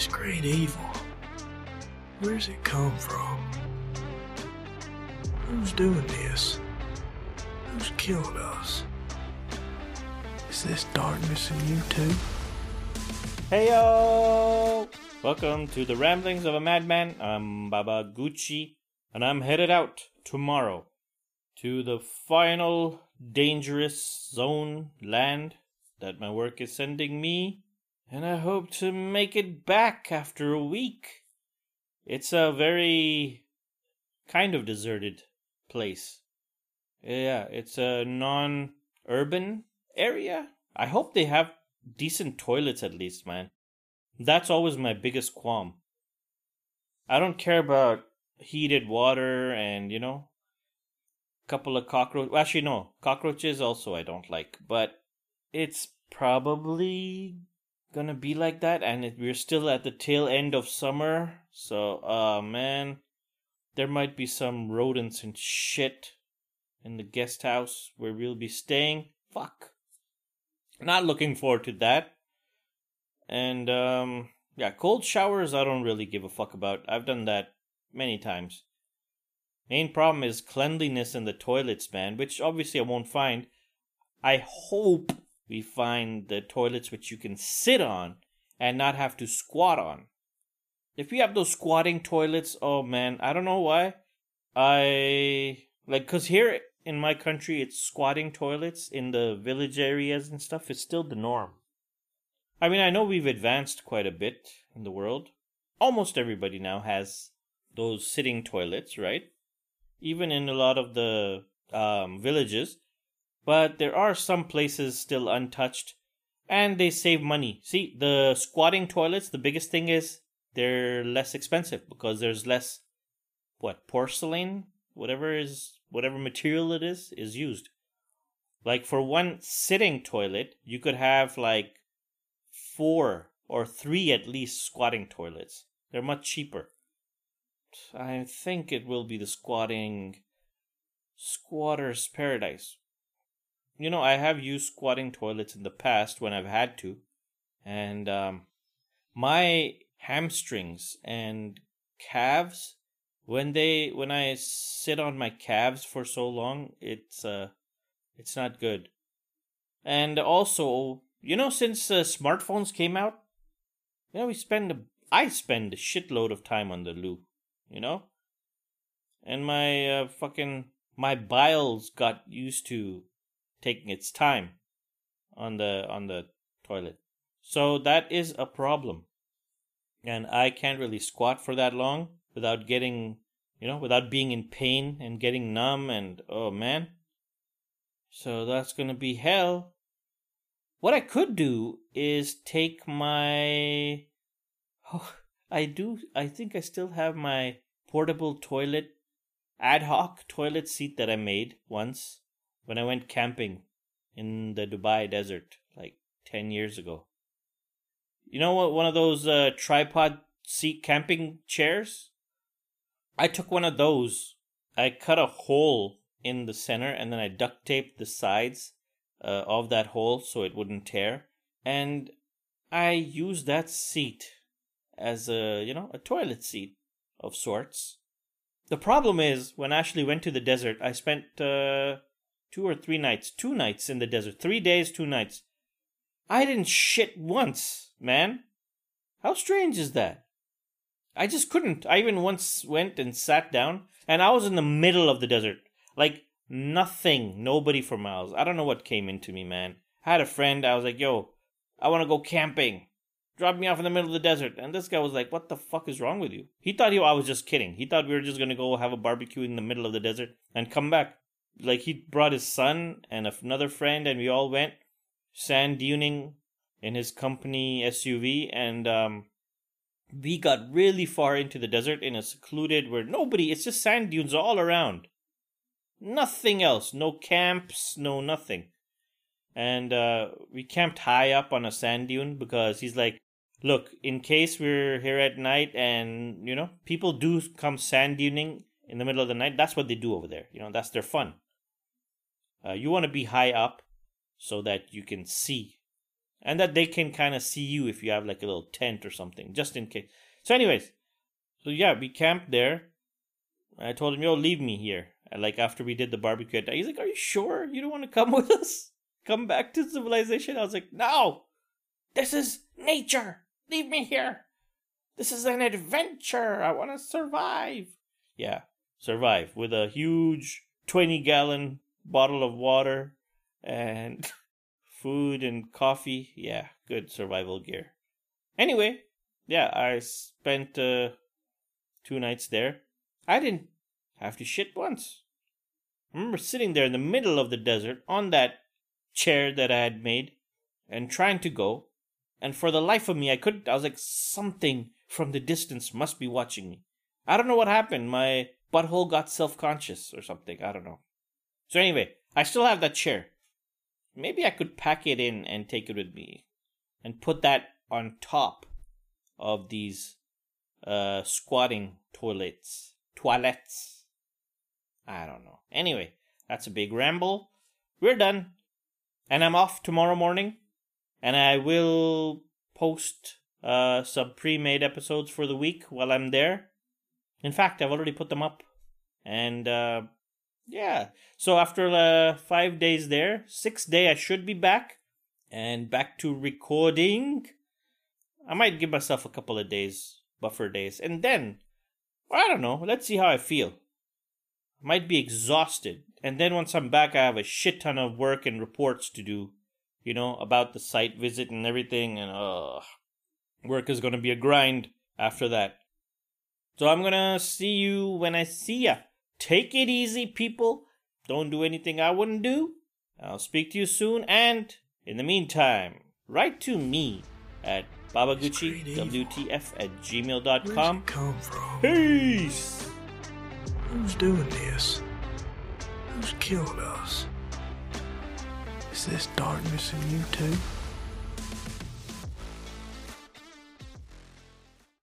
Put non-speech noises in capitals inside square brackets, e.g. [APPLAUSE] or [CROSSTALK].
This great evil. Where's it come from? Who's doing this? Who's killing us? Is this darkness in you too? Hey yo! Welcome to the Ramblings of a Madman. I'm Baba Gucci, and I'm headed out tomorrow to the final dangerous zone land that my work is sending me, and I hope to make it back after a week. It's a very kind of deserted place. Yeah, it's a non urban area. I hope they have decent toilets at least, man. That's always my biggest qualm. I don't care about heated water and, you know, a couple of cockroaches. Actually, no, cockroaches also I don't like, but it's probably gonna be like that, and it, we're still at the tail end of summer, so, uh, man, there might be some rodents and shit in the guest house where we'll be staying. Fuck. Not looking forward to that. And um yeah, cold showers I don't really give a fuck about. I've done that many times. Main problem is cleanliness in the toilets, man, which obviously I won't find. I hope we find the toilets which you can sit on and not have to squat on. If we have those squatting toilets, oh man, I don't know why. I like cuz here in my country it's squatting toilets in the village areas and stuff is still the norm. I mean, I know we've advanced quite a bit in the world. Almost everybody now has those sitting toilets, right? Even in a lot of the um, villages. But there are some places still untouched and they save money. See, the squatting toilets, the biggest thing is they're less expensive because there's less, what, porcelain? Whatever is, whatever material it is, is used. Like for one sitting toilet, you could have like four or three at least squatting toilets. They're much cheaper. I think it will be the squatting squatter's paradise. You know, I have used squatting toilets in the past when I've had to, and um, my hamstrings and calves when they when I sit on my calves for so long, it's uh it's not good. And also, you know, since uh, smartphones came out, you know, we spend a, I spend a shitload of time on the loo, you know, and my uh, fucking my biles got used to taking its time on the on the toilet, so that is a problem, and I can't really squat for that long without getting, you know, without being in pain and getting numb and oh man. So that's gonna be hell. What I could do is take my. Oh, I do. I think I still have my portable toilet, ad hoc toilet seat that I made once when I went camping in the Dubai desert like 10 years ago. You know what? One of those uh, tripod seat camping chairs? I took one of those. I cut a hole in the center and then I duct taped the sides uh, of that hole so it wouldn't tear. And I used that seat as a, you know, a toilet seat of sorts. The problem is, when Ashley went to the desert, I spent uh, two or three nights, two nights in the desert, three days, two nights. I didn't shit once, man. How strange is that? I just couldn't. I even once went and sat down, and I was in the middle of the desert. Like, Nothing, nobody for miles. I don't know what came into me, man. I had a friend, I was like, yo, I want to go camping. Drop me off in the middle of the desert. And this guy was like, what the fuck is wrong with you? He thought he, I was just kidding. He thought we were just going to go have a barbecue in the middle of the desert and come back. Like, he brought his son and another friend, and we all went sand duning in his company SUV. And, um, we got really far into the desert in a secluded where nobody, it's just sand dunes all around. Nothing else. No camps, no nothing. And uh, we camped high up on a sand dune because he's like, look, in case we're here at night and, you know, people do come sand duning in the middle of the night, that's what they do over there. You know, that's their fun. Uh, you want to be high up so that you can see and that they can kind of see you if you have like a little tent or something, just in case. So, anyways, so yeah, we camped there. I told him, "Yo, leave me here." And like after we did the barbecue, he's like, "Are you sure you don't want to come [LAUGHS] with us? Come back to civilization?" I was like, "No, this is nature. Leave me here. This is an adventure. I want to survive." Yeah, survive with a huge twenty-gallon bottle of water and [LAUGHS] food and coffee. Yeah, good survival gear. Anyway, yeah, I spent uh, two nights there. I didn't have to shit once. I remember sitting there in the middle of the desert on that chair that I had made and trying to go. And for the life of me, I couldn't. I was like, something from the distance must be watching me. I don't know what happened. My butthole got self conscious or something. I don't know. So, anyway, I still have that chair. Maybe I could pack it in and take it with me and put that on top of these uh, squatting toilets. Toilets. I don't know. Anyway, that's a big ramble. We're done. And I'm off tomorrow morning. And I will post uh, some pre made episodes for the week while I'm there. In fact, I've already put them up. And uh, yeah. So after uh, five days there, sixth day I should be back and back to recording. I might give myself a couple of days, buffer days, and then I don't know. Let's see how I feel. I might be exhausted, and then once I'm back, I have a shit ton of work and reports to do. You know about the site visit and everything, and uh, work is gonna be a grind after that. So I'm gonna see you when I see ya. Take it easy, people. Don't do anything I wouldn't do. I'll speak to you soon, and in the meantime, write to me at babaguchiwtf at gmail.com. Come from? Peace! Who's doing this? Who's killed us? Is this darkness in you too?